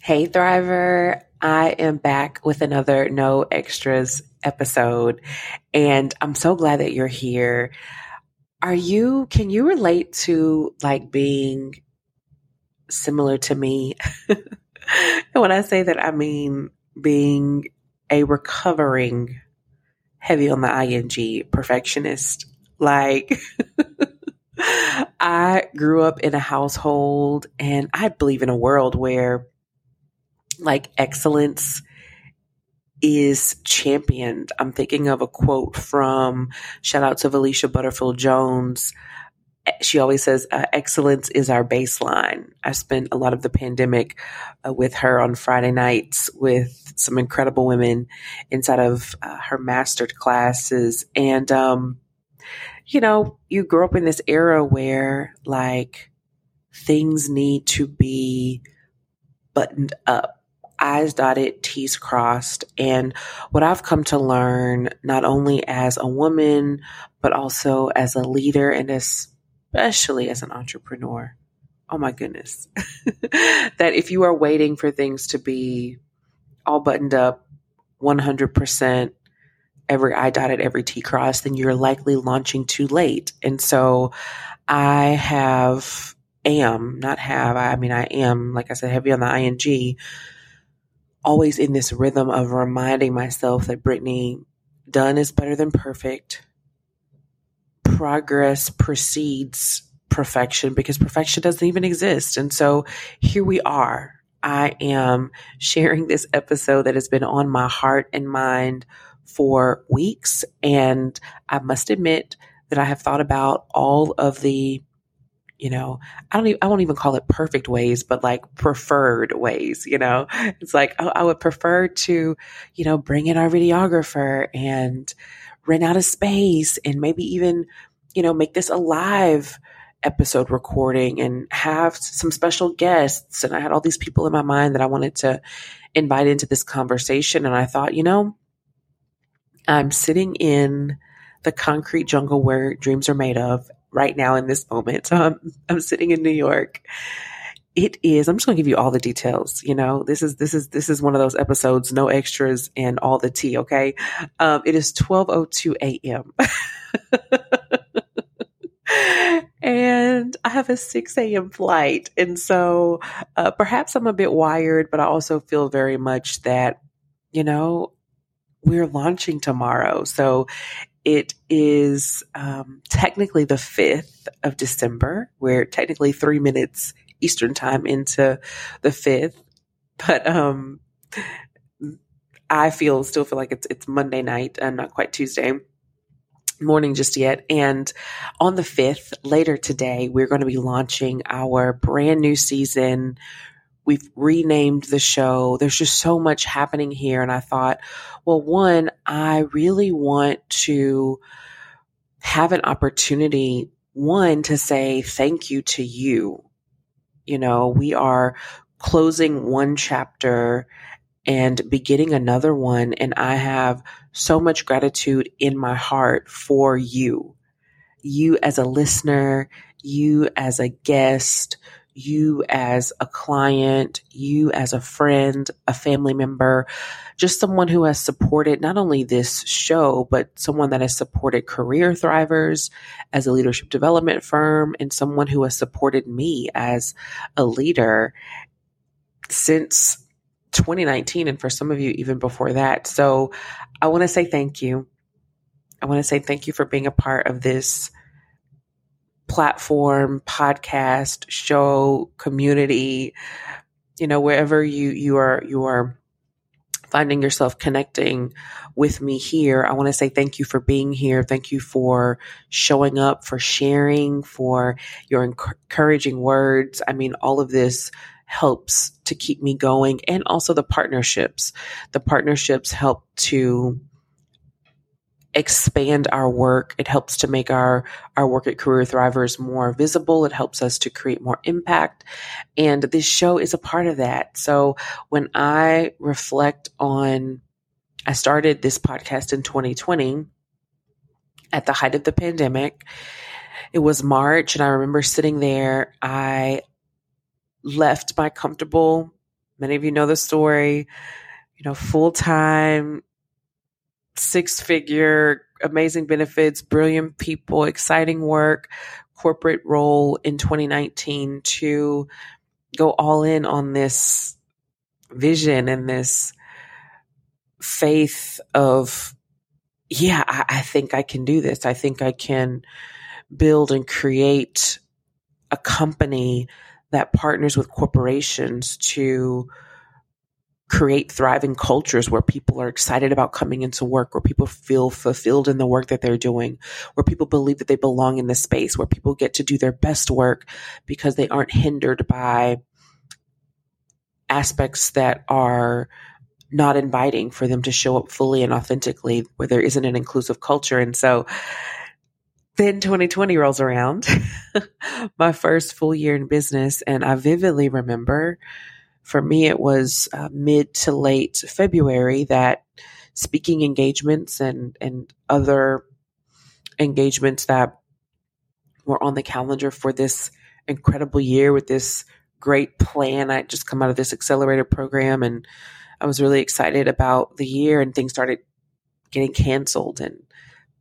Hey, Thriver. I am back with another No Extras episode, and I'm so glad that you're here. Are you, can you relate to like being similar to me? and when I say that, I mean being a recovering heavy on the ing perfectionist. Like, I grew up in a household and I believe in a world where like excellence is championed. I'm thinking of a quote from shout out to Felicia Butterfield Jones. She always says, uh, excellence is our baseline. I spent a lot of the pandemic uh, with her on Friday nights with some incredible women inside of uh, her mastered classes. And, um, you know, you grew up in this era where like things need to be buttoned up I's dotted, T's crossed. And what I've come to learn, not only as a woman, but also as a leader and especially as an entrepreneur, oh my goodness, that if you are waiting for things to be all buttoned up 100%, every I dotted, every T crossed, then you're likely launching too late. And so I have, am, not have, I mean, I am, like I said, heavy on the ing always in this rhythm of reminding myself that Brittany, done is better than perfect. Progress precedes perfection because perfection doesn't even exist. And so here we are. I am sharing this episode that has been on my heart and mind for weeks. And I must admit that I have thought about all of the you know, I don't even, I won't even call it perfect ways, but like preferred ways, you know, it's like, oh, I would prefer to, you know, bring in our videographer and rent out a space and maybe even, you know, make this a live episode recording and have some special guests. And I had all these people in my mind that I wanted to invite into this conversation. And I thought, you know, I'm sitting in the concrete jungle where dreams are made of right now in this moment. I'm sitting in New York. It is, I'm just going to give you all the details. You know, this is, this is, this is one of those episodes, no extras and all the tea. Okay. Um, it is 1202 a.m. and I have a 6 a.m. flight. And so uh, perhaps I'm a bit wired, but I also feel very much that, you know, we're launching tomorrow. So it is um, technically the 5th of December. We're technically three minutes Eastern time into the 5th. But um, I feel still feel like it's it's Monday night and not quite Tuesday morning just yet. And on the 5th, later today, we're going to be launching our brand new season We've renamed the show. There's just so much happening here. And I thought, well, one, I really want to have an opportunity, one, to say thank you to you. You know, we are closing one chapter and beginning another one. And I have so much gratitude in my heart for you. You as a listener, you as a guest, you as a client, you as a friend, a family member, just someone who has supported not only this show, but someone that has supported career thrivers as a leadership development firm and someone who has supported me as a leader since 2019 and for some of you even before that. So I want to say thank you. I want to say thank you for being a part of this platform, podcast, show, community, you know, wherever you, you are, you are finding yourself connecting with me here. I want to say thank you for being here. Thank you for showing up, for sharing, for your encouraging words. I mean, all of this helps to keep me going and also the partnerships. The partnerships help to expand our work. It helps to make our, our work at Career Thrivers more visible. It helps us to create more impact. And this show is a part of that. So when I reflect on, I started this podcast in 2020 at the height of the pandemic. It was March and I remember sitting there. I left my comfortable Many of you know the story, you know, full time, six figure, amazing benefits, brilliant people, exciting work, corporate role in 2019 to go all in on this vision and this faith of, yeah, I, I think I can do this. I think I can build and create a company that partners with corporations to create thriving cultures where people are excited about coming into work, where people feel fulfilled in the work that they're doing, where people believe that they belong in the space, where people get to do their best work because they aren't hindered by aspects that are not inviting for them to show up fully and authentically where there isn't an inclusive culture. And so then 2020 rolls around, my first full year in business. And I vividly remember for me, it was uh, mid to late February that speaking engagements and, and other engagements that were on the calendar for this incredible year with this great plan. I just come out of this accelerator program and I was really excited about the year and things started getting canceled and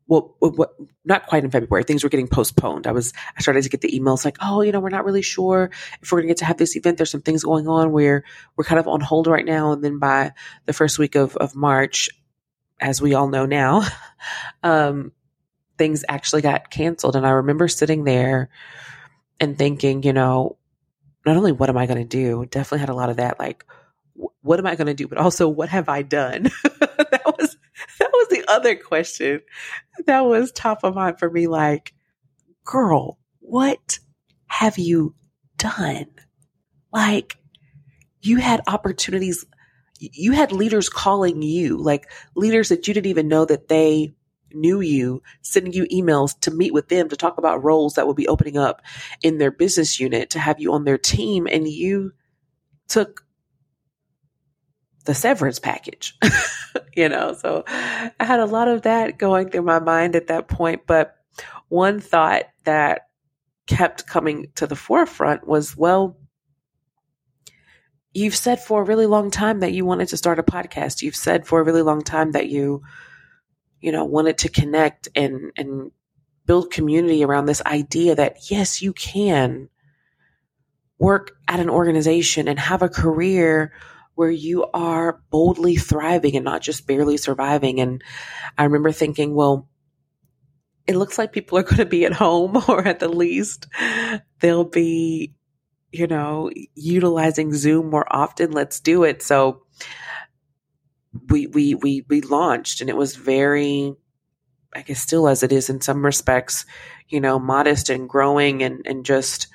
well, what, not quite in February. Things were getting postponed. I was, I started to get the emails like, oh, you know, we're not really sure if we're going to get to have this event. There's some things going on where we're kind of on hold right now. And then by the first week of, of March, as we all know now, um, things actually got canceled. And I remember sitting there and thinking, you know, not only what am I going to do, definitely had a lot of that, like, what am I going to do? But also, what have I done? that was the other question that was top of mind for me. Like, girl, what have you done? Like, you had opportunities. You had leaders calling you, like leaders that you didn't even know that they knew you, sending you emails to meet with them to talk about roles that would be opening up in their business unit to have you on their team. And you took the severance package, you know? So I had a lot of that going through my mind at that point. But one thought that kept coming to the forefront was, well, you've said for a really long time that you wanted to start a podcast. You've said for a really long time that you you know, wanted to connect and, and build community around this idea that yes, you can work at an organization and have a career where you are boldly thriving and not just barely surviving. And I remember thinking, well, it looks like people are going to be at home or at the least they'll be, you know, utilizing Zoom more often. Let's do it. So we we we we launched and it was very I guess still as it is in some respects, you know, modest and growing and and just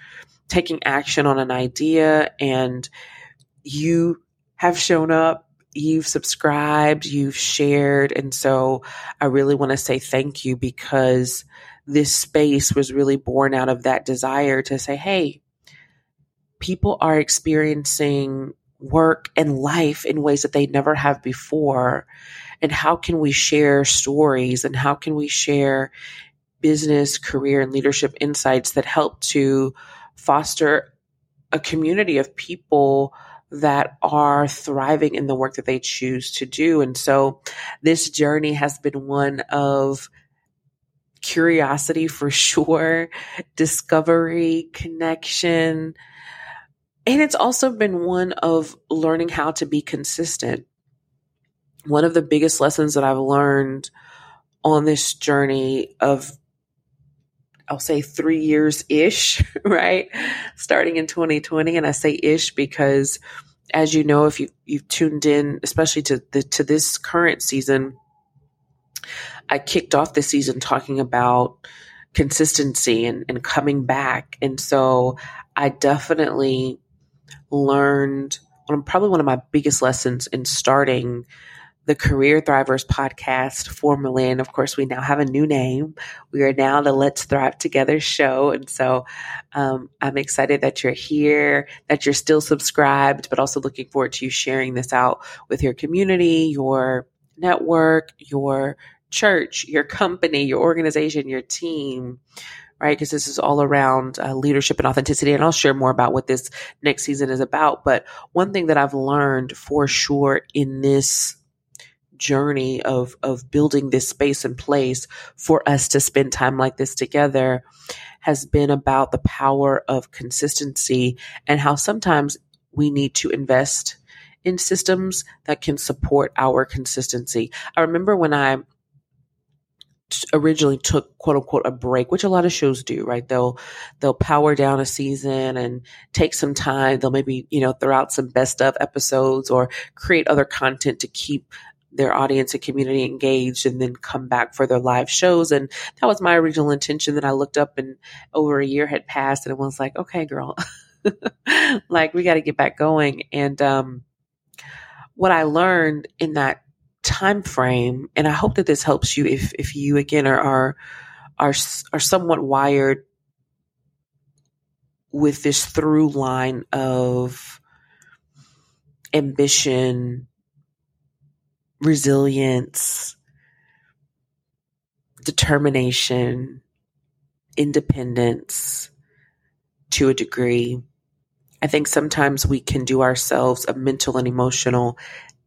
taking action on an idea and you have shown up, you've subscribed, you've shared and so I really want to say thank you because this space was really born out of that desire to say, "Hey, people are experiencing work and life in ways that they never have before? And how can we share stories and how can we share business, career, and leadership insights that help to foster a community of people that are thriving in the work that they choose to do? And so this journey has been one of curiosity for sure, discovery, connection, and it's also been one of learning how to be consistent. One of the biggest lessons that I've learned on this journey of, I'll say three years ish, right? Starting in 2020. And I say ish because as you know, if you, you've tuned in, especially to the, to this current season, I kicked off the season talking about consistency and, and coming back. And so I definitely learned one, probably one of my biggest lessons in starting the Career Thrivers podcast formerly. And of course, we now have a new name. We are now the Let's Thrive Together show. And so um, I'm excited that you're here, that you're still subscribed, but also looking forward to you sharing this out with your community, your network, your church, your company, your organization, your team right? Because this is all around uh, leadership and authenticity. And I'll share more about what this next season is about. But one thing that I've learned for sure in this journey of of building this space and place for us to spend time like this together has been about the power of consistency and how sometimes we need to invest in systems that can support our consistency. I remember when I originally took quote unquote a break, which a lot of shows do, right? They'll they'll power down a season and take some time. They'll maybe, you know, throw out some best of episodes or create other content to keep their audience and community engaged and then come back for their live shows. And that was my original intention that I looked up and over a year had passed and it was like, okay, girl, like we got to get back going. And, um, what I learned in that time frame, and I hope that this helps you if, if you again are, are, are, are somewhat wired with this through line of ambition, resilience, determination, independence to a degree. I think sometimes we can do ourselves a mental and emotional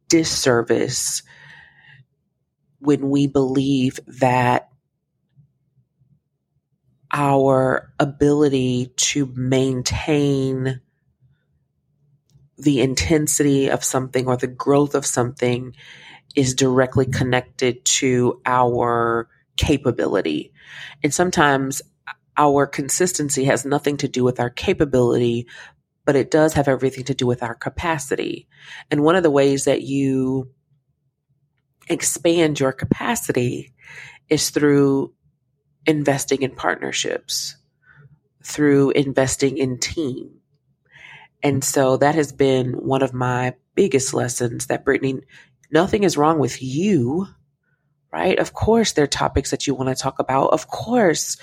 disservice when we believe that our ability to maintain the intensity of something or the growth of something is directly connected to our capability. And sometimes our consistency has nothing to do with our capability, but it does have everything to do with our capacity. And one of the ways that you expand your capacity is through investing in partnerships, through investing in team. And so that has been one of my biggest lessons that Brittany Nothing is wrong with you, right? Of course, there are topics that you want to talk about. Of course,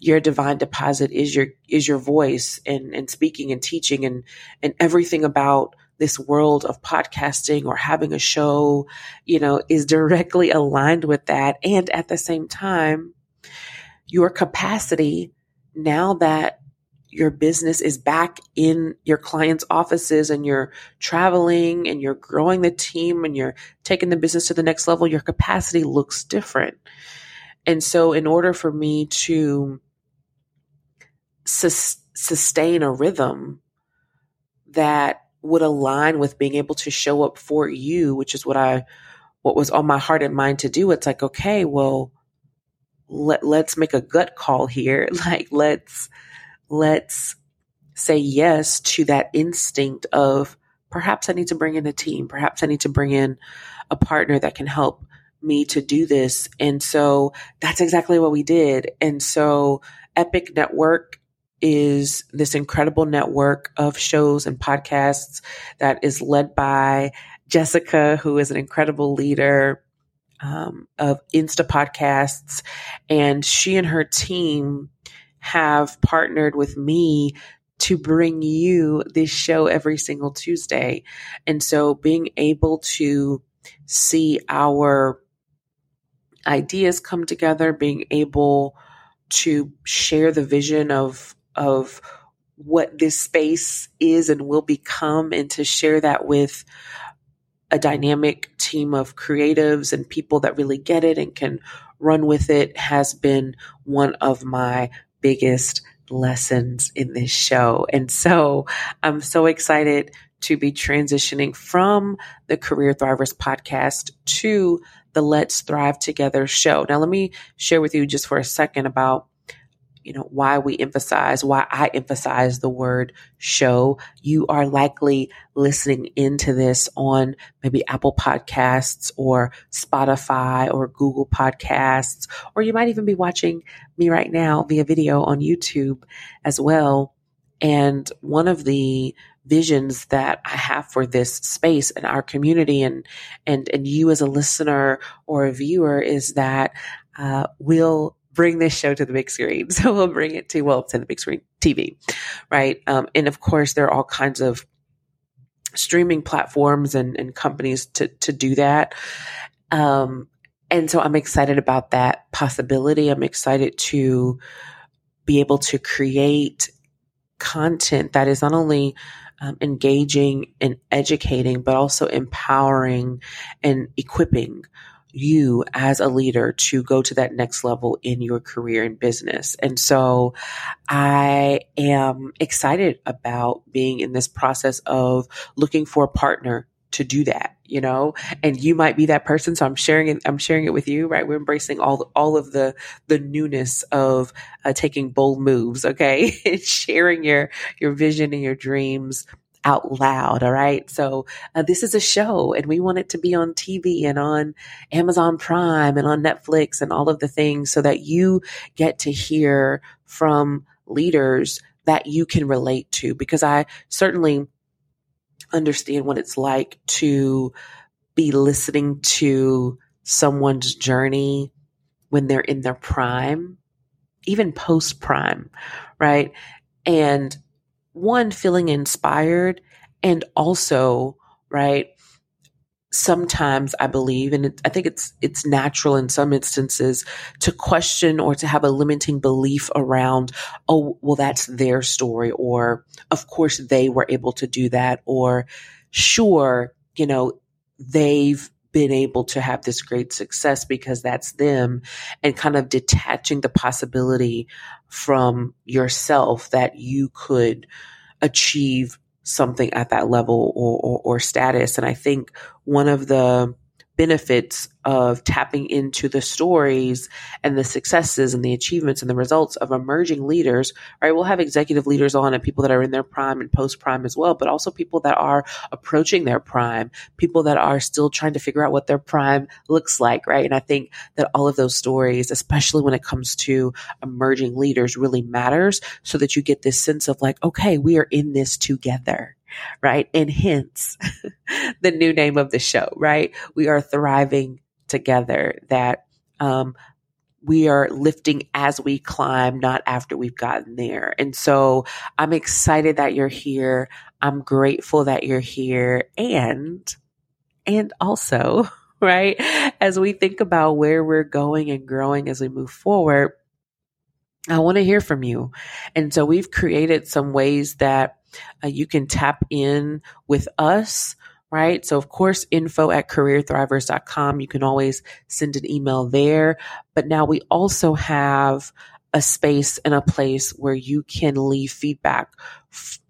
your divine deposit is your is your voice and and speaking and teaching and and everything about this world of podcasting or having a show, you know, is directly aligned with that. And at the same time, your capacity now that your business is back in your clients' offices and you're traveling and you're growing the team and you're taking the business to the next level, your capacity looks different. And so, in order for me to sus- sustain a rhythm that would align with being able to show up for you, which is what I, what was on my heart and mind to do, it's like, okay, well, let, let's make a gut call here. Like, let's, let's say yes to that instinct of perhaps I need to bring in a team. Perhaps I need to bring in a partner that can help me to do this. And so that's exactly what we did. And so Epic Network is this incredible network of shows and podcasts that is led by Jessica, who is an incredible leader um, of Insta podcasts. And she and her team have partnered with me to bring you this show every single Tuesday. And so being able to see our ideas come together, being able to share the vision of of what this space is and will become and to share that with a dynamic team of creatives and people that really get it and can run with it has been one of my biggest lessons in this show. And so I'm so excited to be transitioning from the Career Thrivers podcast to the Let's Thrive Together show. Now, let me share with you just for a second about you know, why we emphasize, why I emphasize the word show. You are likely listening into this on maybe Apple Podcasts or Spotify or Google Podcasts, or you might even be watching me right now via video on YouTube as well. And one of the visions that I have for this space and our community and and and you as a listener or a viewer is that uh, we'll bring this show to the big screen. So we'll bring it to, well, to the big screen TV, right? Um, and of course, there are all kinds of streaming platforms and, and companies to, to do that. Um, and so I'm excited about that possibility. I'm excited to be able to create content that is not only um, engaging and educating, but also empowering and equipping you as a leader to go to that next level in your career and business. And so I am excited about being in this process of looking for a partner to do that, you know, and you might be that person. So I'm sharing it. I'm sharing it with you, right? We're embracing all, all of the, the newness of uh, taking bold moves. Okay. sharing your, your vision and your dreams out loud. All right. So uh, this is a show and we want it to be on TV and on Amazon Prime and on Netflix and all of the things so that you get to hear from leaders that you can relate to because I certainly understand what it's like to be listening to someone's journey when they're in their prime, even post prime, right? And one, feeling inspired, and also, right, sometimes I believe, and it, I think it's it's natural in some instances to question or to have a limiting belief around, oh, well, that's their story, or of course they were able to do that, or sure, you know, they've been able to have this great success because that's them and kind of detaching the possibility from yourself that you could achieve something at that level or, or, or status. And I think one of the benefits of tapping into the stories and the successes and the achievements and the results of emerging leaders, right? We'll have executive leaders on and people that are in their prime and post prime as well, but also people that are approaching their prime, people that are still trying to figure out what their prime looks like, right? And I think that all of those stories, especially when it comes to emerging leaders, really matters so that you get this sense of like, okay, we are in this together right? And hence the new name of the show, right? We are thriving together, that um, we are lifting as we climb, not after we've gotten there. And so I'm excited that you're here. I'm grateful that you're here. And, and also, right, as we think about where we're going and growing as we move forward, I want to hear from you. And so we've created some ways that uh, you can tap in with us right? So of course, info at careerthrivers.com. You can always send an email there. But now we also have a space and a place where you can leave feedback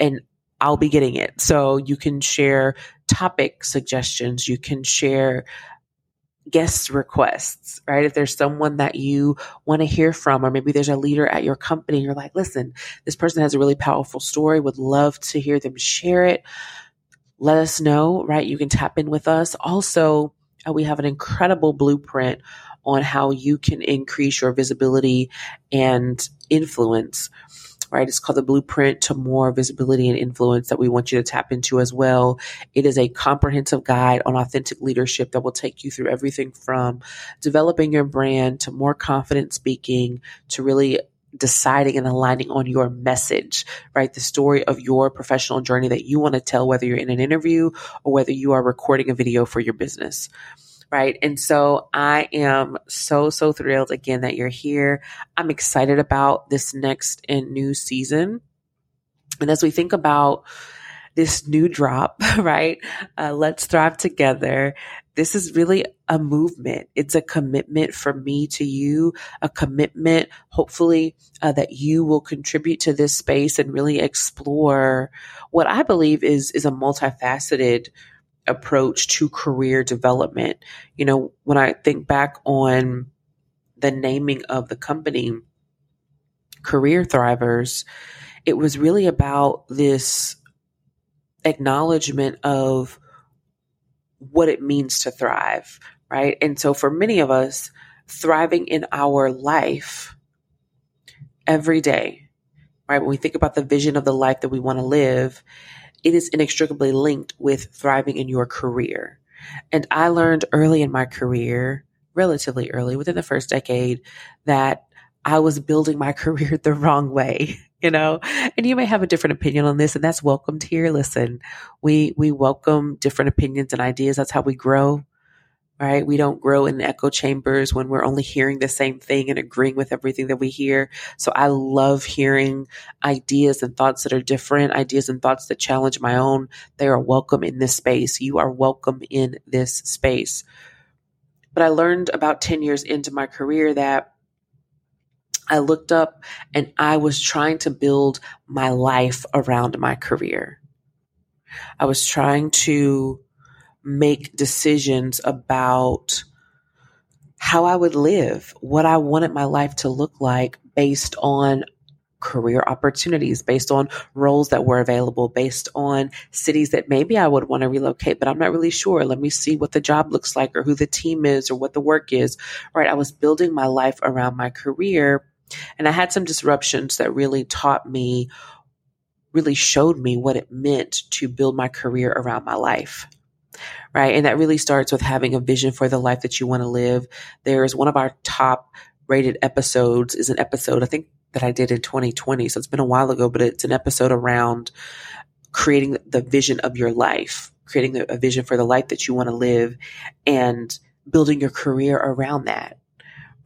and I'll be getting it. So you can share topic suggestions. You can share guest requests, right? If there's someone that you want to hear from, or maybe there's a leader at your company, you're like, listen, this person has a really powerful story, would love to hear them share it. Let us know, right? You can tap in with us. Also, uh, we have an incredible blueprint on how you can increase your visibility and influence right? It's called the blueprint to more visibility and influence that we want you to tap into as well. It is a comprehensive guide on authentic leadership that will take you through everything from developing your brand to more confident speaking to really deciding and aligning on your message, right? The story of your professional journey that you want to tell, whether you're in an interview or whether you are recording a video for your business right? And so I am so, so thrilled again that you're here. I'm excited about this next and new season. And as we think about this new drop, right? Uh, let's thrive together. This is really a movement. It's a commitment from me to you, a commitment, hopefully, uh, that you will contribute to this space and really explore what I believe is, is a multifaceted approach to career development. You know, when I think back on the naming of the company, Career Thrivers, it was really about this acknowledgement of what it means to thrive, right? And so for many of us, thriving in our life every day, right? When we think about the vision of the life that we want to live, it is inextricably linked with thriving in your career. And I learned early in my career, relatively early, within the first decade, that I was building my career the wrong way, you know? And you may have a different opinion on this, and that's welcomed here. Listen, we we welcome different opinions and ideas. That's how we grow, right? We don't grow in echo chambers when we're only hearing the same thing and agreeing with everything that we hear. So I love hearing ideas and thoughts that are different, ideas and thoughts that challenge my own. They are welcome in this space. You are welcome in this space. But I learned about 10 years into my career that I looked up and I was trying to build my life around my career. I was trying to make decisions about how I would live, what I wanted my life to look like based on career opportunities, based on roles that were available, based on cities that maybe I would want to relocate, but I'm not really sure. Let me see what the job looks like or who the team is or what the work is. Right. I was building my life around my career and I had some disruptions that really taught me, really showed me what it meant to build my career around my life right? And that really starts with having a vision for the life that you want to live. There's one of our top rated episodes is an episode I think that I did in 2020. So it's been a while ago, but it's an episode around creating the vision of your life, creating a vision for the life that you want to live and building your career around that.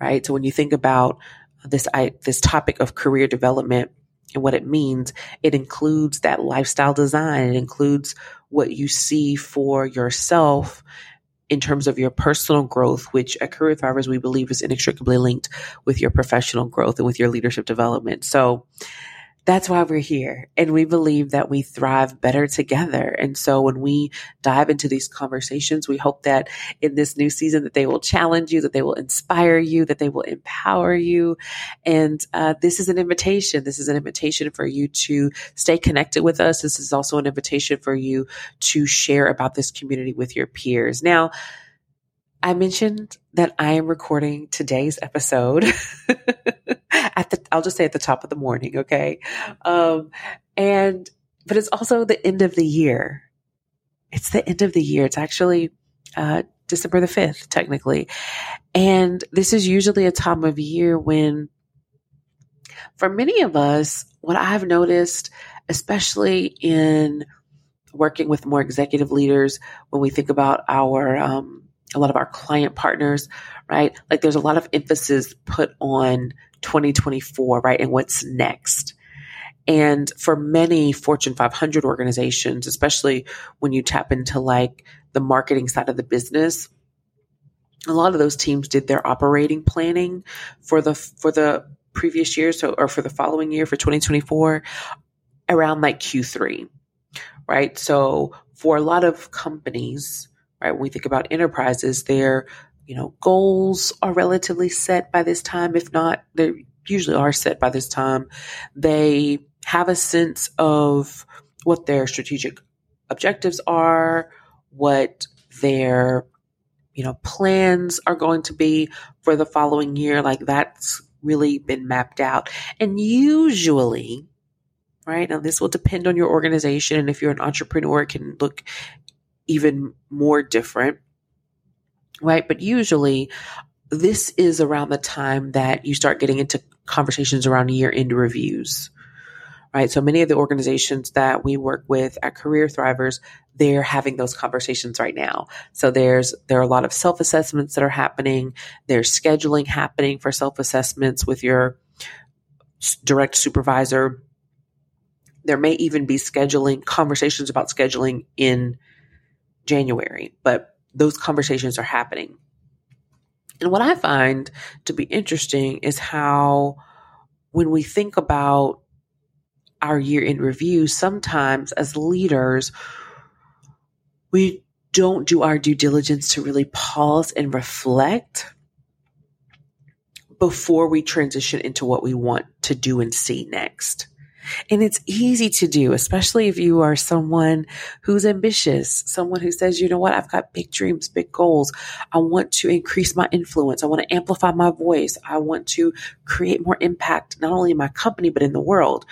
Right? So when you think about this I, this topic of career development, and what it means, it includes that lifestyle design. It includes what you see for yourself in terms of your personal growth, which at Career Thrivers we believe is inextricably linked with your professional growth and with your leadership development. So that's why we're here. And we believe that we thrive better together. And so when we dive into these conversations, we hope that in this new season that they will challenge you, that they will inspire you, that they will empower you. And uh, this is an invitation. This is an invitation for you to stay connected with us. This is also an invitation for you to share about this community with your peers. Now, I mentioned that I am recording today's episode at the, I'll just say at the top of the morning. Okay. Um, and, but it's also the end of the year. It's the end of the year. It's actually, uh, December the 5th, technically. And this is usually a time of year when, for many of us, what I've noticed, especially in working with more executive leaders, when we think about our, um, a lot of our client partners, right? Like there's a lot of emphasis put on 2024, right? And what's next. And for many Fortune 500 organizations, especially when you tap into like the marketing side of the business, a lot of those teams did their operating planning for the for the previous year, so or for the following year for 2024 around like Q3. Right? So for a lot of companies, right? When we think about enterprises, their, you know, goals are relatively set by this time. If not, they usually are set by this time. They have a sense of what their strategic objectives are, what their, you know, plans are going to be for the following year. Like that's really been mapped out. And usually, right? Now, this will depend on your organization. And if you're an entrepreneur, it can look even more different, right? But usually this is around the time that you start getting into conversations around year end reviews, right? So many of the organizations that we work with at Career Thrivers, they're having those conversations right now. So there's, there are a lot of self assessments that are happening. There's scheduling happening for self assessments with your direct supervisor. There may even be scheduling conversations about scheduling in January, but those conversations are happening. And what I find to be interesting is how when we think about our year in review, sometimes as leaders, we don't do our due diligence to really pause and reflect before we transition into what we want to do and see next. And it's easy to do, especially if you are someone who's ambitious, someone who says, you know what, I've got big dreams, big goals. I want to increase my influence. I want to amplify my voice. I want to create more impact, not only in my company, but in the world.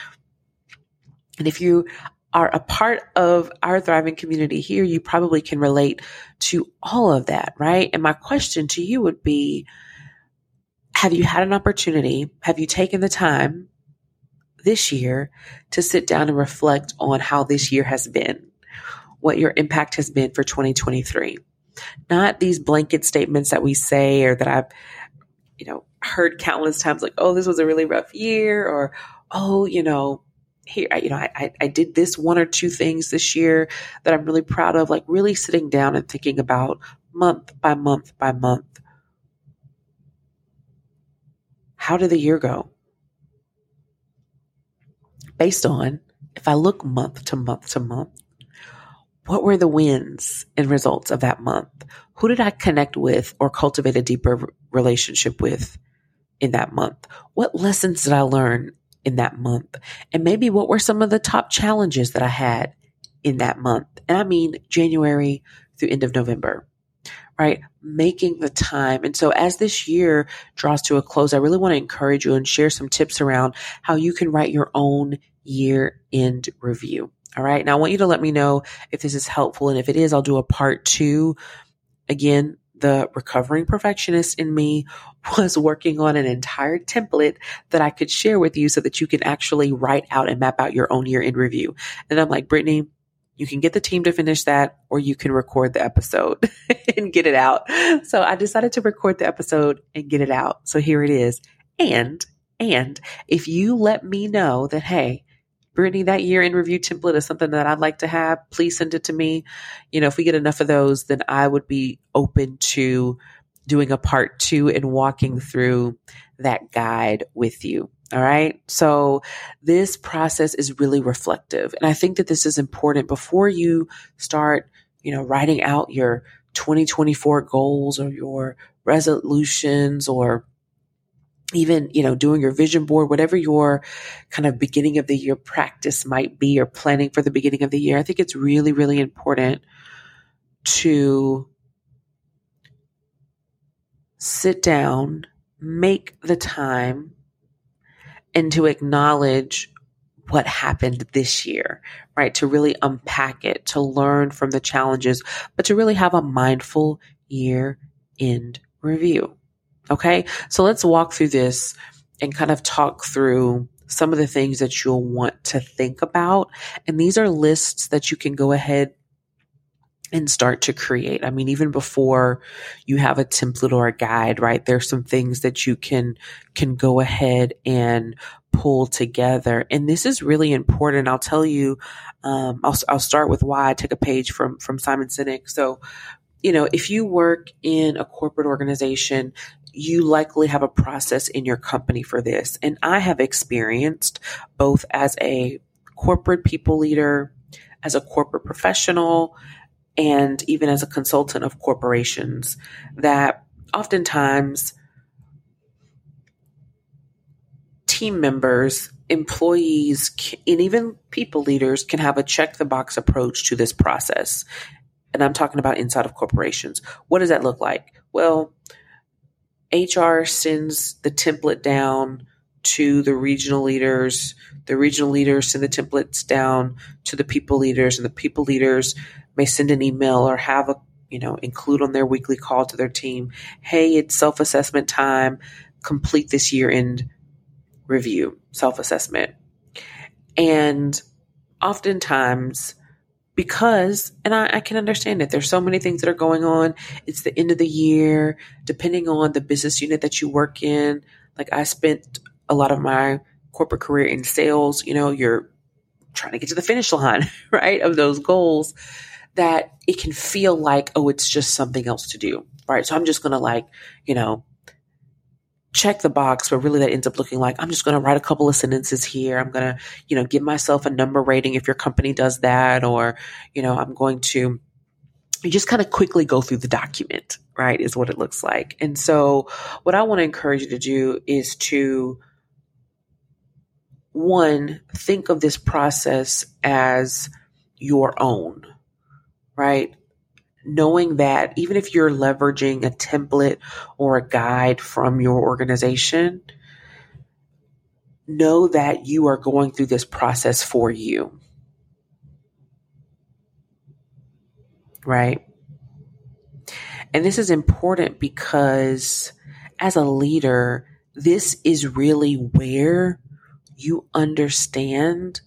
And if you are a part of our thriving community here, you probably can relate to all of that, right? And my question to you would be, have you had an opportunity? Have you taken the time this year to sit down and reflect on how this year has been, what your impact has been for 2023. not these blanket statements that we say or that I've, you know, heard countless times like, oh, this was a really rough year or, oh, you know, here, you know, I, I did this one or two things this year that I'm really proud of, like really sitting down and thinking about month by month by month. How did the year go? Based on if I look month to month to month, what were the wins and results of that month? Who did I connect with or cultivate a deeper relationship with in that month? What lessons did I learn in that month? And maybe what were some of the top challenges that I had in that month? And I mean January through end of November, right? Making the time. And so as this year draws to a close, I really want to encourage you and share some tips around how you can write your own year end review. All right. Now I want you to let me know if this is helpful. And if it is, I'll do a part two. Again, the recovering perfectionist in me was working on an entire template that I could share with you so that you can actually write out and map out your own year in review. And I'm like, Brittany, you can get the team to finish that or you can record the episode and get it out. So I decided to record the episode and get it out. So here it is. And, and if you let me know that, hey, Brittany, that year in review template is something that I'd like to have. Please send it to me. You know, if we get enough of those, then I would be open to doing a part two and walking through that guide with you. All right. So this process is really reflective. And I think that this is important before you start, you know, writing out your 2024 goals or your resolutions or even, you know, doing your vision board, whatever your kind of beginning of the year practice might be or planning for the beginning of the year, I think it's really, really important to sit down, make the time, and to acknowledge what happened this year, right? To really unpack it, to learn from the challenges, but to really have a mindful year end review. Okay. So let's walk through this and kind of talk through some of the things that you'll want to think about. And these are lists that you can go ahead and start to create. I mean, even before you have a template or a guide, right? There's some things that you can, can go ahead and pull together. And this is really important. I'll tell you, um, I'll, I'll start with why I took a page from, from Simon Sinek. So, you know, if you work in a corporate organization, you likely have a process in your company for this. And I have experienced both as a corporate people leader, as a corporate professional, and even as a consultant of corporations that oftentimes team members, employees, and even people leaders can have a check the box approach to this process. And I'm talking about inside of corporations. What does that look like? Well, HR sends the template down to the regional leaders. The regional leaders send the templates down to the people leaders, and the people leaders may send an email or have a you know include on their weekly call to their team. Hey, it's self assessment time. Complete this year end review, self assessment, and oftentimes because, and I, I, can understand it, there's so many things that are going on. It's the end of the year, depending on the business unit that you work in. Like I spent a lot of my corporate career in sales, you know, you're trying to get to the finish line, right, of those goals that it can feel like, oh, it's just something else to do, right? So I'm just going to like, you know, check the box, but really that ends up looking like I'm just going to write a couple of sentences here. I'm going to, you know, give myself a number rating if your company does that, or, you know, I'm going to you just kind of quickly go through the document, right? Is what it looks like. And so, what I want to encourage you to do is to one, think of this process as your own, right? knowing that even if you're leveraging a template or a guide from your organization, know that you are going through this process for you. Right? And this is important because as a leader, this is really where you understand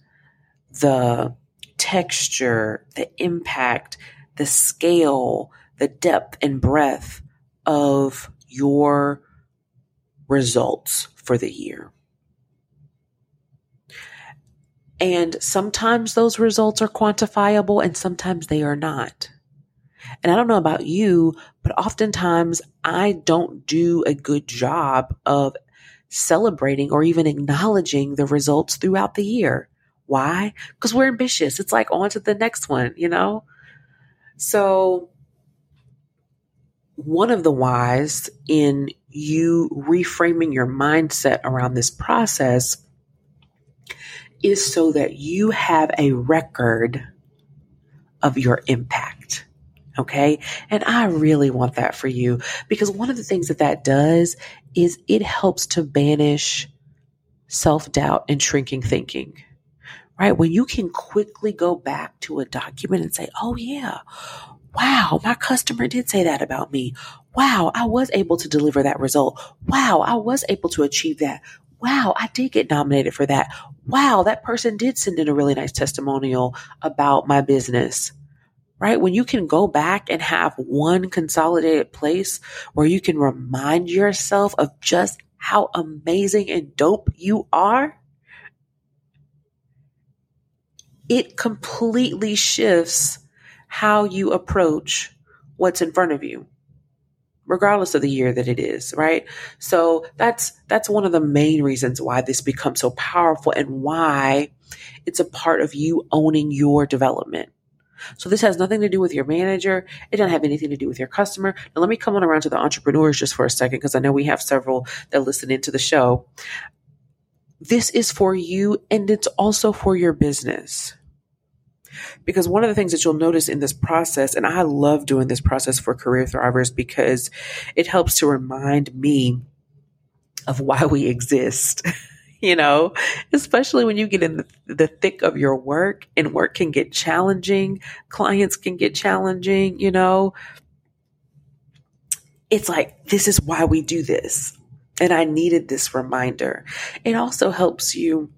the texture, the impact, the scale, the depth and breadth of your results for the year. And sometimes those results are quantifiable and sometimes they are not. And I don't know about you, but oftentimes I don't do a good job of celebrating or even acknowledging the results throughout the year. Why? Because we're ambitious. It's like on to the next one, you know? So, one of the whys in you reframing your mindset around this process is so that you have a record of your impact. Okay. And I really want that for you because one of the things that that does is it helps to banish self doubt and shrinking thinking. Right. When you can quickly go back to a document and say, Oh yeah, wow, my customer did say that about me. Wow, I was able to deliver that result. Wow, I was able to achieve that. Wow, I did get nominated for that. Wow, that person did send in a really nice testimonial about my business right? When you can go back and have one consolidated place where you can remind yourself of just how amazing and dope you are, it completely shifts how you approach what's in front of you regardless of the year that it is right so that's that's one of the main reasons why this becomes so powerful and why it's a part of you owning your development so this has nothing to do with your manager. It doesn't have anything to do with your customer. Now let me come on around to the entrepreneurs just for a second because I know we have several that listen into the show. This is for you and it's also for your business. Because one of the things that you'll notice in this process, and I love doing this process for career thrivers because it helps to remind me of why we exist. you know, especially when you get in the, the, thick of your work and work can get challenging, clients can get challenging, you know. It's like, this is why we do this. And I needed this reminder. It also helps you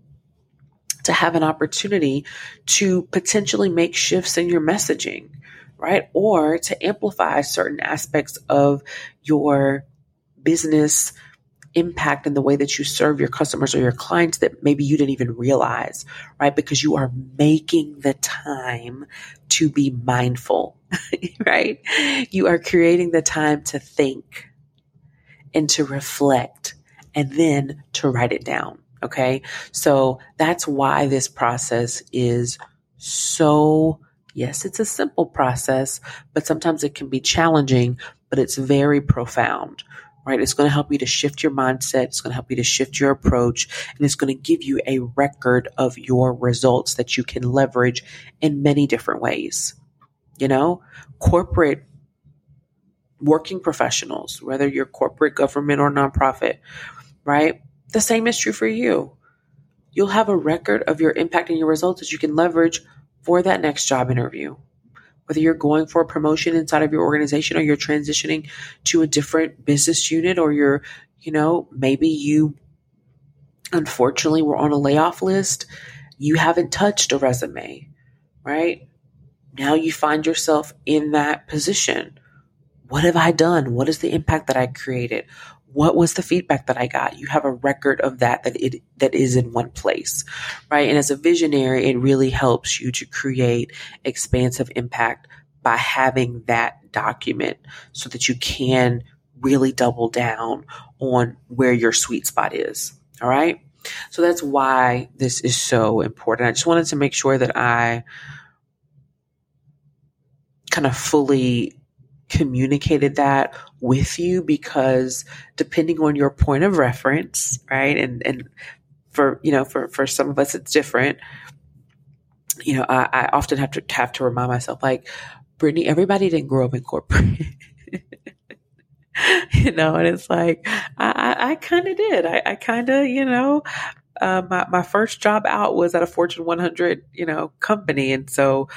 to have an opportunity to potentially make shifts in your messaging, right? Or to amplify certain aspects of your business impact and the way that you serve your customers or your clients that maybe you didn't even realize, right? Because you are making the time to be mindful, right? You are creating the time to think and to reflect and then to write it down. Okay. So that's why this process is so, yes, it's a simple process, but sometimes it can be challenging, but it's very profound, right? It's going to help you to shift your mindset. It's going to help you to shift your approach and it's going to give you a record of your results that you can leverage in many different ways. You know, corporate working professionals, whether you're corporate, government, or nonprofit, right? The same is true for you. You'll have a record of your impact and your results that you can leverage for that next job interview whether you're going for a promotion inside of your organization or you're transitioning to a different business unit or you're, you know, maybe you unfortunately were on a layoff list, you haven't touched a resume, right? Now you find yourself in that position. What have I done? What is the impact that I created? What was the feedback that I got? You have a record of that that it that is in one place, right? And as a visionary, it really helps you to create expansive impact by having that document so that you can really double down on where your sweet spot is. All right. So that's why this is so important. I just wanted to make sure that I kind of fully communicated that with you because depending on your point of reference, right? And, and for, you know, for, for some of us, it's different. You know, I, I often have to have to remind myself, like, Brittany, everybody didn't grow up in corporate. you know, and it's like, I, I, I kind of did. I, I kind of, you know, uh, my, my first job out was at a Fortune 100, you know, company. And so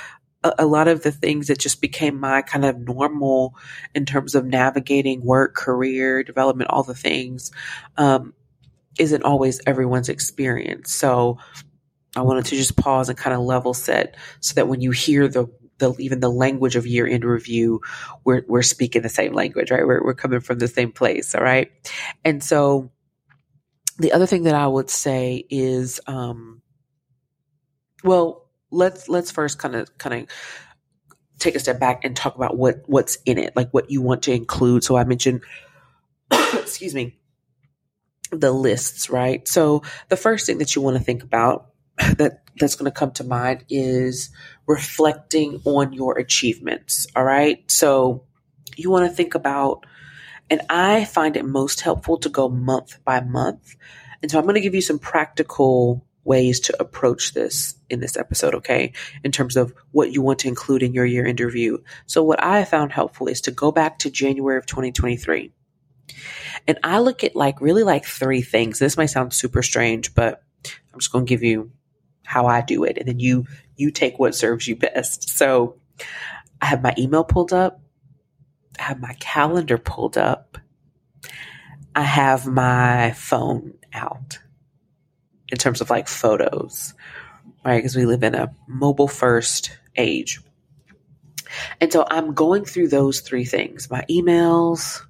a, a lot of the things that just became my kind of normal in terms of navigating work, career, development, all the things, um, isn't always everyone's experience. So I wanted to just pause and kind of level set so that when you hear the the even the language of year end review, we're we're speaking the same language, right? We're we're coming from the same place, all right. And so, the other thing that I would say is, um, well, let's let's first kind of kind of take a step back and talk about what what's in it, like what you want to include. So I mentioned, excuse me, the lists, right? So the first thing that you want to think about that that's going to come to mind is reflecting on your achievements. All right. So you want to think about, and I find it most helpful to go month by month. And so I'm going to give you some practical ways to approach this in this episode, okay? In terms of what you want to include in your year interview. So what I found helpful is to go back to January of 2023. And I look at like really like three things. This might sound super strange, but I'm just going to give you how I do it and then you you take what serves you best. So I have my email pulled up. I have my calendar pulled up. I have my phone out in terms of like photos, right? Because we live in a mobile first age. And so I'm going through those three things my emails,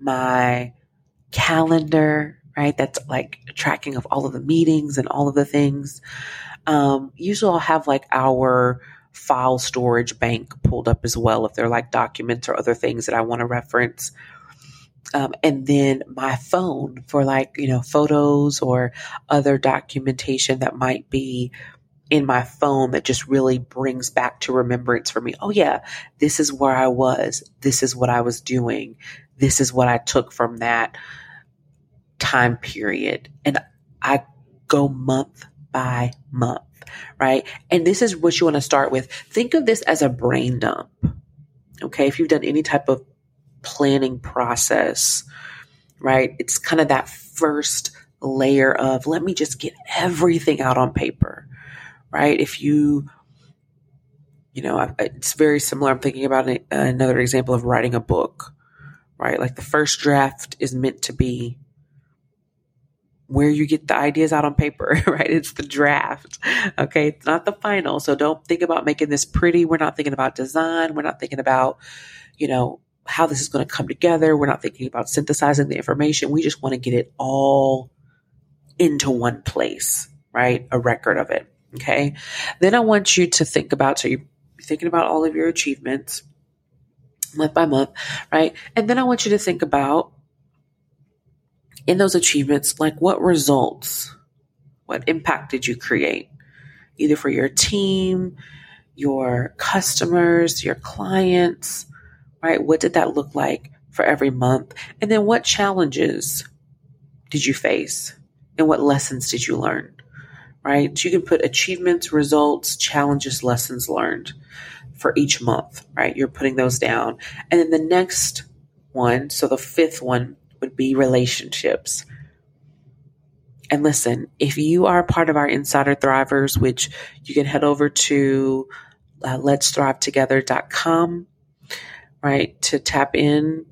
my calendar, right? That's like tracking of all of the meetings and all of the things. Um, usually I'll have like our file storage bank pulled up as well if they're like documents or other things that I want to reference. Um, and then my phone for like, you know, photos or other documentation that might be in my phone that just really brings back to remembrance for me. Oh, yeah, this is where I was. This is what I was doing. This is what I took from that time period. And I go month by month, right? And this is what you want to start with. Think of this as a brain dump. Okay. If you've done any type of planning process, right? It's kind of that first layer of let me just get everything out on paper, right? If you, you know, it's very similar. I'm thinking about another example of writing a book, right? Like the first draft is meant to be where you get the ideas out on paper, right? It's the draft. Okay. It's not the final. So don't think about making this pretty. We're not thinking about design. We're not thinking about, you know, how this is going to come together. We're not thinking about synthesizing the information. We just want to get it all into one place, right? A record of it. Okay. Then I want you to think about, so you're thinking about all of your achievements month by month, right? And then I want you to think about in those achievements, like what results, what impact did you create, either for your team, your customers, your clients, right? What did that look like for every month? And then what challenges did you face? And what lessons did you learn? Right? So you can put achievements, results, challenges, lessons learned for each month, right? You're putting those down. And then the next one, so the fifth one would be relationships. And listen, if you are part of our Insider Thrivers, which you can head over to uh, let's thrive together.com, right, to tap in.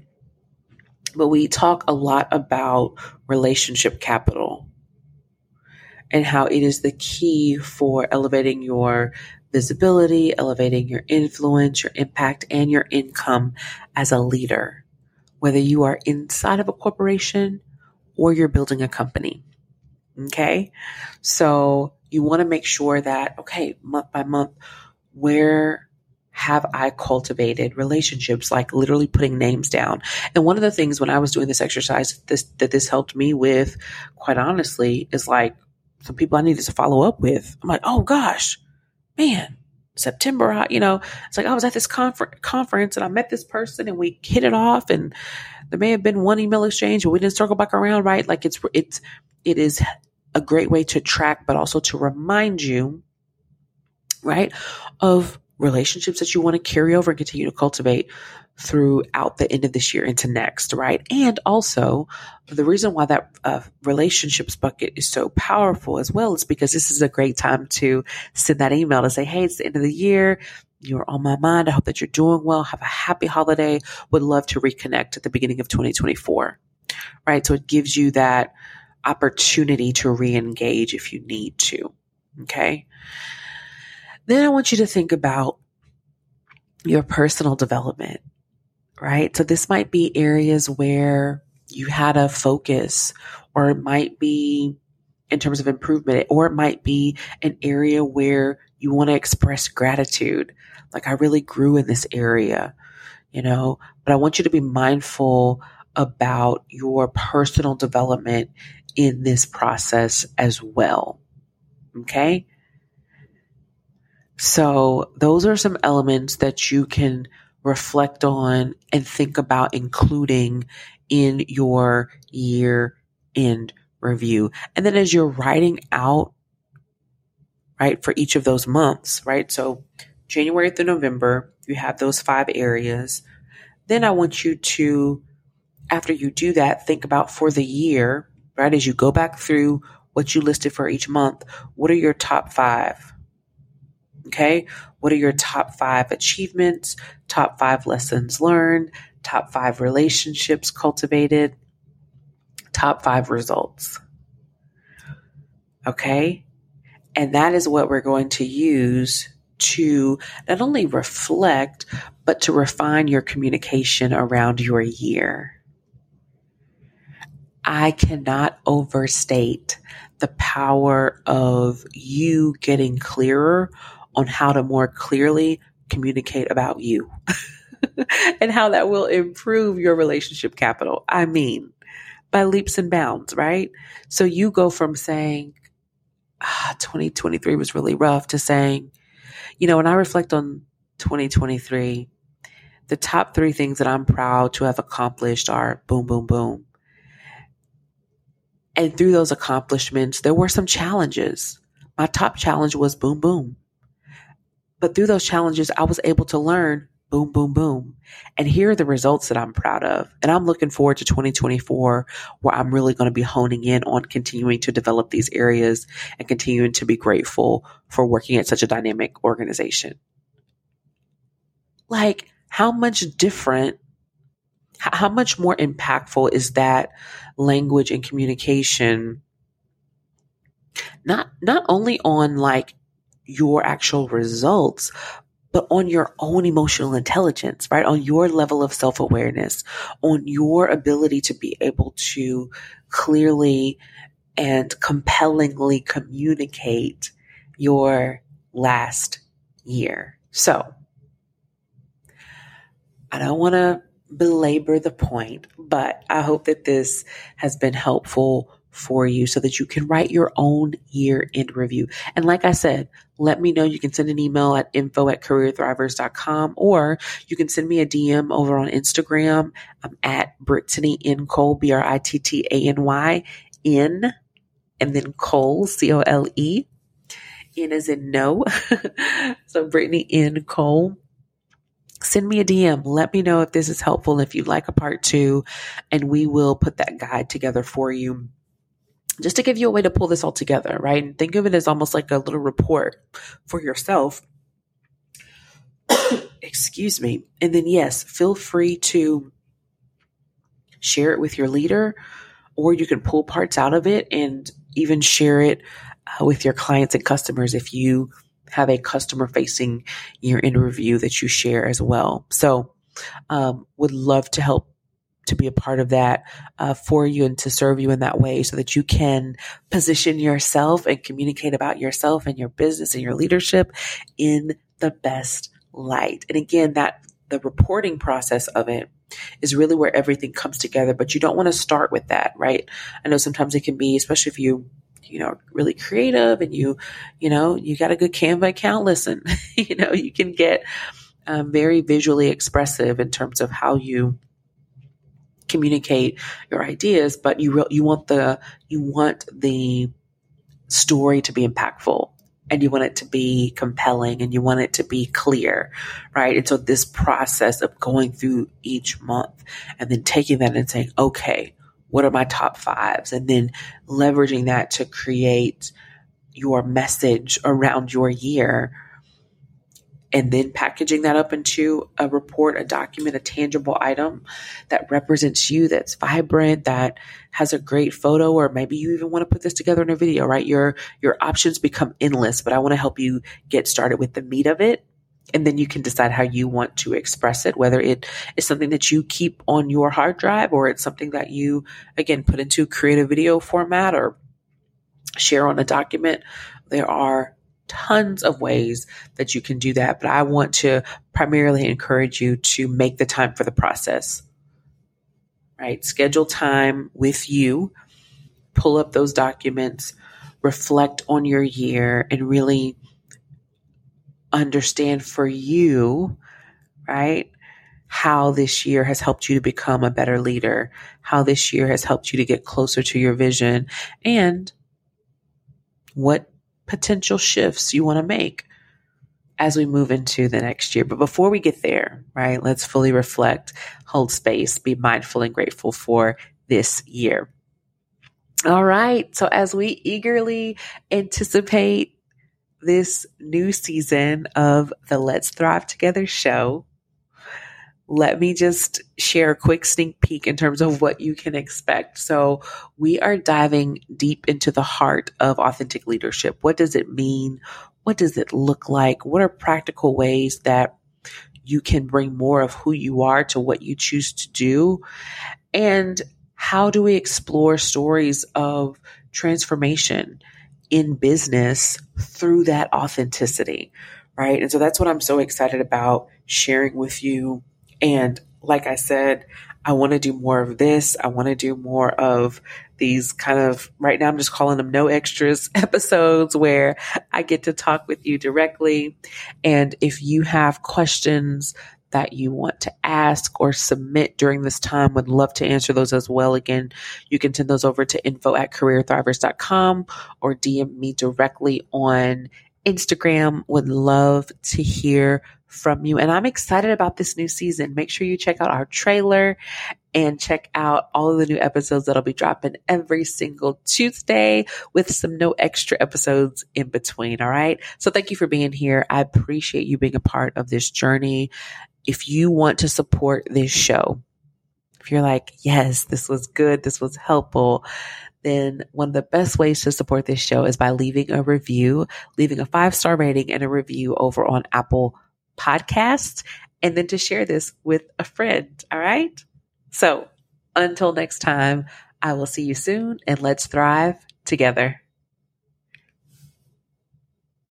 But we talk a lot about relationship capital and how it is the key for elevating your visibility, elevating your influence, your impact, and your income as a leader whether you are inside of a corporation or you're building a company. Okay. So you want to make sure that, okay, month by month, where have I cultivated relationships, like literally putting names down? And one of the things when I was doing this exercise this, that this helped me with, quite honestly, is like some people I needed to follow up with. I'm like, oh gosh, man, September, you know, it's like I was at this confer- conference and I met this person and we hit it off and there may have been one email exchange but we didn't circle back around, right? Like it's, it's, it is a great way to track, but also to remind you, right, of relationships that you want to carry over and continue to cultivate throughout the end of this year into next, right? And also, the reason why that uh, relationships bucket is so powerful as well is because this is a great time to send that email to say, hey, it's the end of the year. You're on my mind. I hope that you're doing well. Have a happy holiday. Would love to reconnect at the beginning of 2024, right? So it gives you that opportunity to re engage if you need to. Okay. Then I want you to think about your personal development, right? So this might be areas where you had a focus or it might be in terms of improvement, or it might be an area where you want to express gratitude. Like I really grew in this area, you know, but I want you to be mindful about your personal development in this process as well. Okay. So those are some elements that you can reflect on and think about including in your year end review. And then as you're writing out, right, for each of those months, right? So January through November, you have those five areas. Then I want you to, after you do that, think about for the year, right? As you go back through what you listed for each month, what are your top five? Okay. What are your top five achievements, top five lessons learned, top five relationships cultivated, top five results? Okay. And that is what we're going to use to not only reflect, but to refine your communication around your year. I cannot overstate the power of you getting clearer on how to more clearly communicate about you and how that will improve your relationship capital. I mean, by leaps and bounds, right? So you go from saying, ah, 2023 was really rough to saying, you know, when I reflect on 2023, the top three things that I'm proud to have accomplished are boom, boom, boom. And through those accomplishments, there were some challenges. My top challenge was boom, boom. But through those challenges, I was able to learn boom, boom, boom. And here are the results that I'm proud of. And I'm looking forward to 2024 where I'm really going to be honing in on continuing to develop these areas and continuing to be grateful for working at such a dynamic organization. Like, how much different, how much more impactful is that language and communication? Not, not only on like your actual results, but on your own emotional intelligence, right? On your level of self awareness, on your ability to be able to clearly and compellingly communicate your last year. So I don't want to belabor the point, but I hope that this has been helpful for you so that you can write your own year end review. And like I said, let me know. You can send an email at info at careerthrivers.com or you can send me a DM over on Instagram. I'm at Brittany N. Cole, B R I T T A N Y N, and then Cole, C O L E. N is in no. so Brittany N. Cole send me a DM. Let me know if this is helpful, if you'd like a part two, and we will put that guide together for you just to give you a way to pull this all together, right? And think of it as almost like a little report for yourself. Excuse me. And then, yes, feel free to share it with your leader, or you can pull parts out of it and even share it uh, with your clients and customers if you have a customer facing year end review that you share as well. So, um, would love to help to be a part of that uh, for you and to serve you in that way so that you can position yourself and communicate about yourself and your business and your leadership in the best light. And again, that the reporting process of it is really where everything comes together, but you don't want to start with that, right? I know sometimes it can be, especially if you you know, really creative and you, you know, you got a good Canva account, listen, you know, you can get um, very visually expressive in terms of how you communicate your ideas, but you re- you want the you want the story to be impactful and you want it to be compelling and you want it to be clear, right? And so this process of going through each month and then taking that and saying, okay, what are my top fives? And then leveraging that to create your message around your year and then packaging that up into a report, a document, a tangible item that represents you, that's vibrant, that has a great photo, or maybe you even want to put this together in a video, right? Your, your options become endless, but I want to help you get started with the meat of it and then you can decide how you want to express it, whether it is something that you keep on your hard drive or it's something that you, again, put into creative video format or share on a document. There are tons of ways that you can do that, but I want to primarily encourage you to make the time for the process. Right? Schedule time with you, pull up those documents, reflect on your year, and really understand for you, right? How this year has helped you to become a better leader, how this year has helped you to get closer to your vision, and what potential shifts you want to make as we move into the next year. But before we get there, right, let's fully reflect, hold space, be mindful and grateful for this year. All right. So as we eagerly anticipate this new season of the Let's Thrive Together show, let me just share a quick sneak peek in terms of what you can expect. So, we are diving deep into the heart of authentic leadership. What does it mean? What does it look like? What are practical ways that you can bring more of who you are to what you choose to do? And how do we explore stories of transformation in business through that authenticity? Right. And so that's what I'm so excited about sharing with you and like I said, I want to do more of this. I want to do more of these kind of, right now, I'm just calling them no extras episodes where I get to talk with you directly. And if you have questions that you want to ask or submit during this time, would love to answer those as well. Again, you can send those over to info at careerthrivers.com or DM me directly on Instagram. Would love to hear from you. And I'm excited about this new season. Make sure you check out our trailer and check out all of the new episodes that'll be dropping every single Tuesday with some no extra episodes in between. All right. So thank you for being here. I appreciate you being a part of this journey. If you want to support this show, if you're like, yes, this was good, this was helpful, then one of the best ways to support this show is by leaving a review, leaving a five star rating and a review over on Apple Podcasts, and then to share this with a friend. All right. So until next time, I will see you soon and let's thrive together.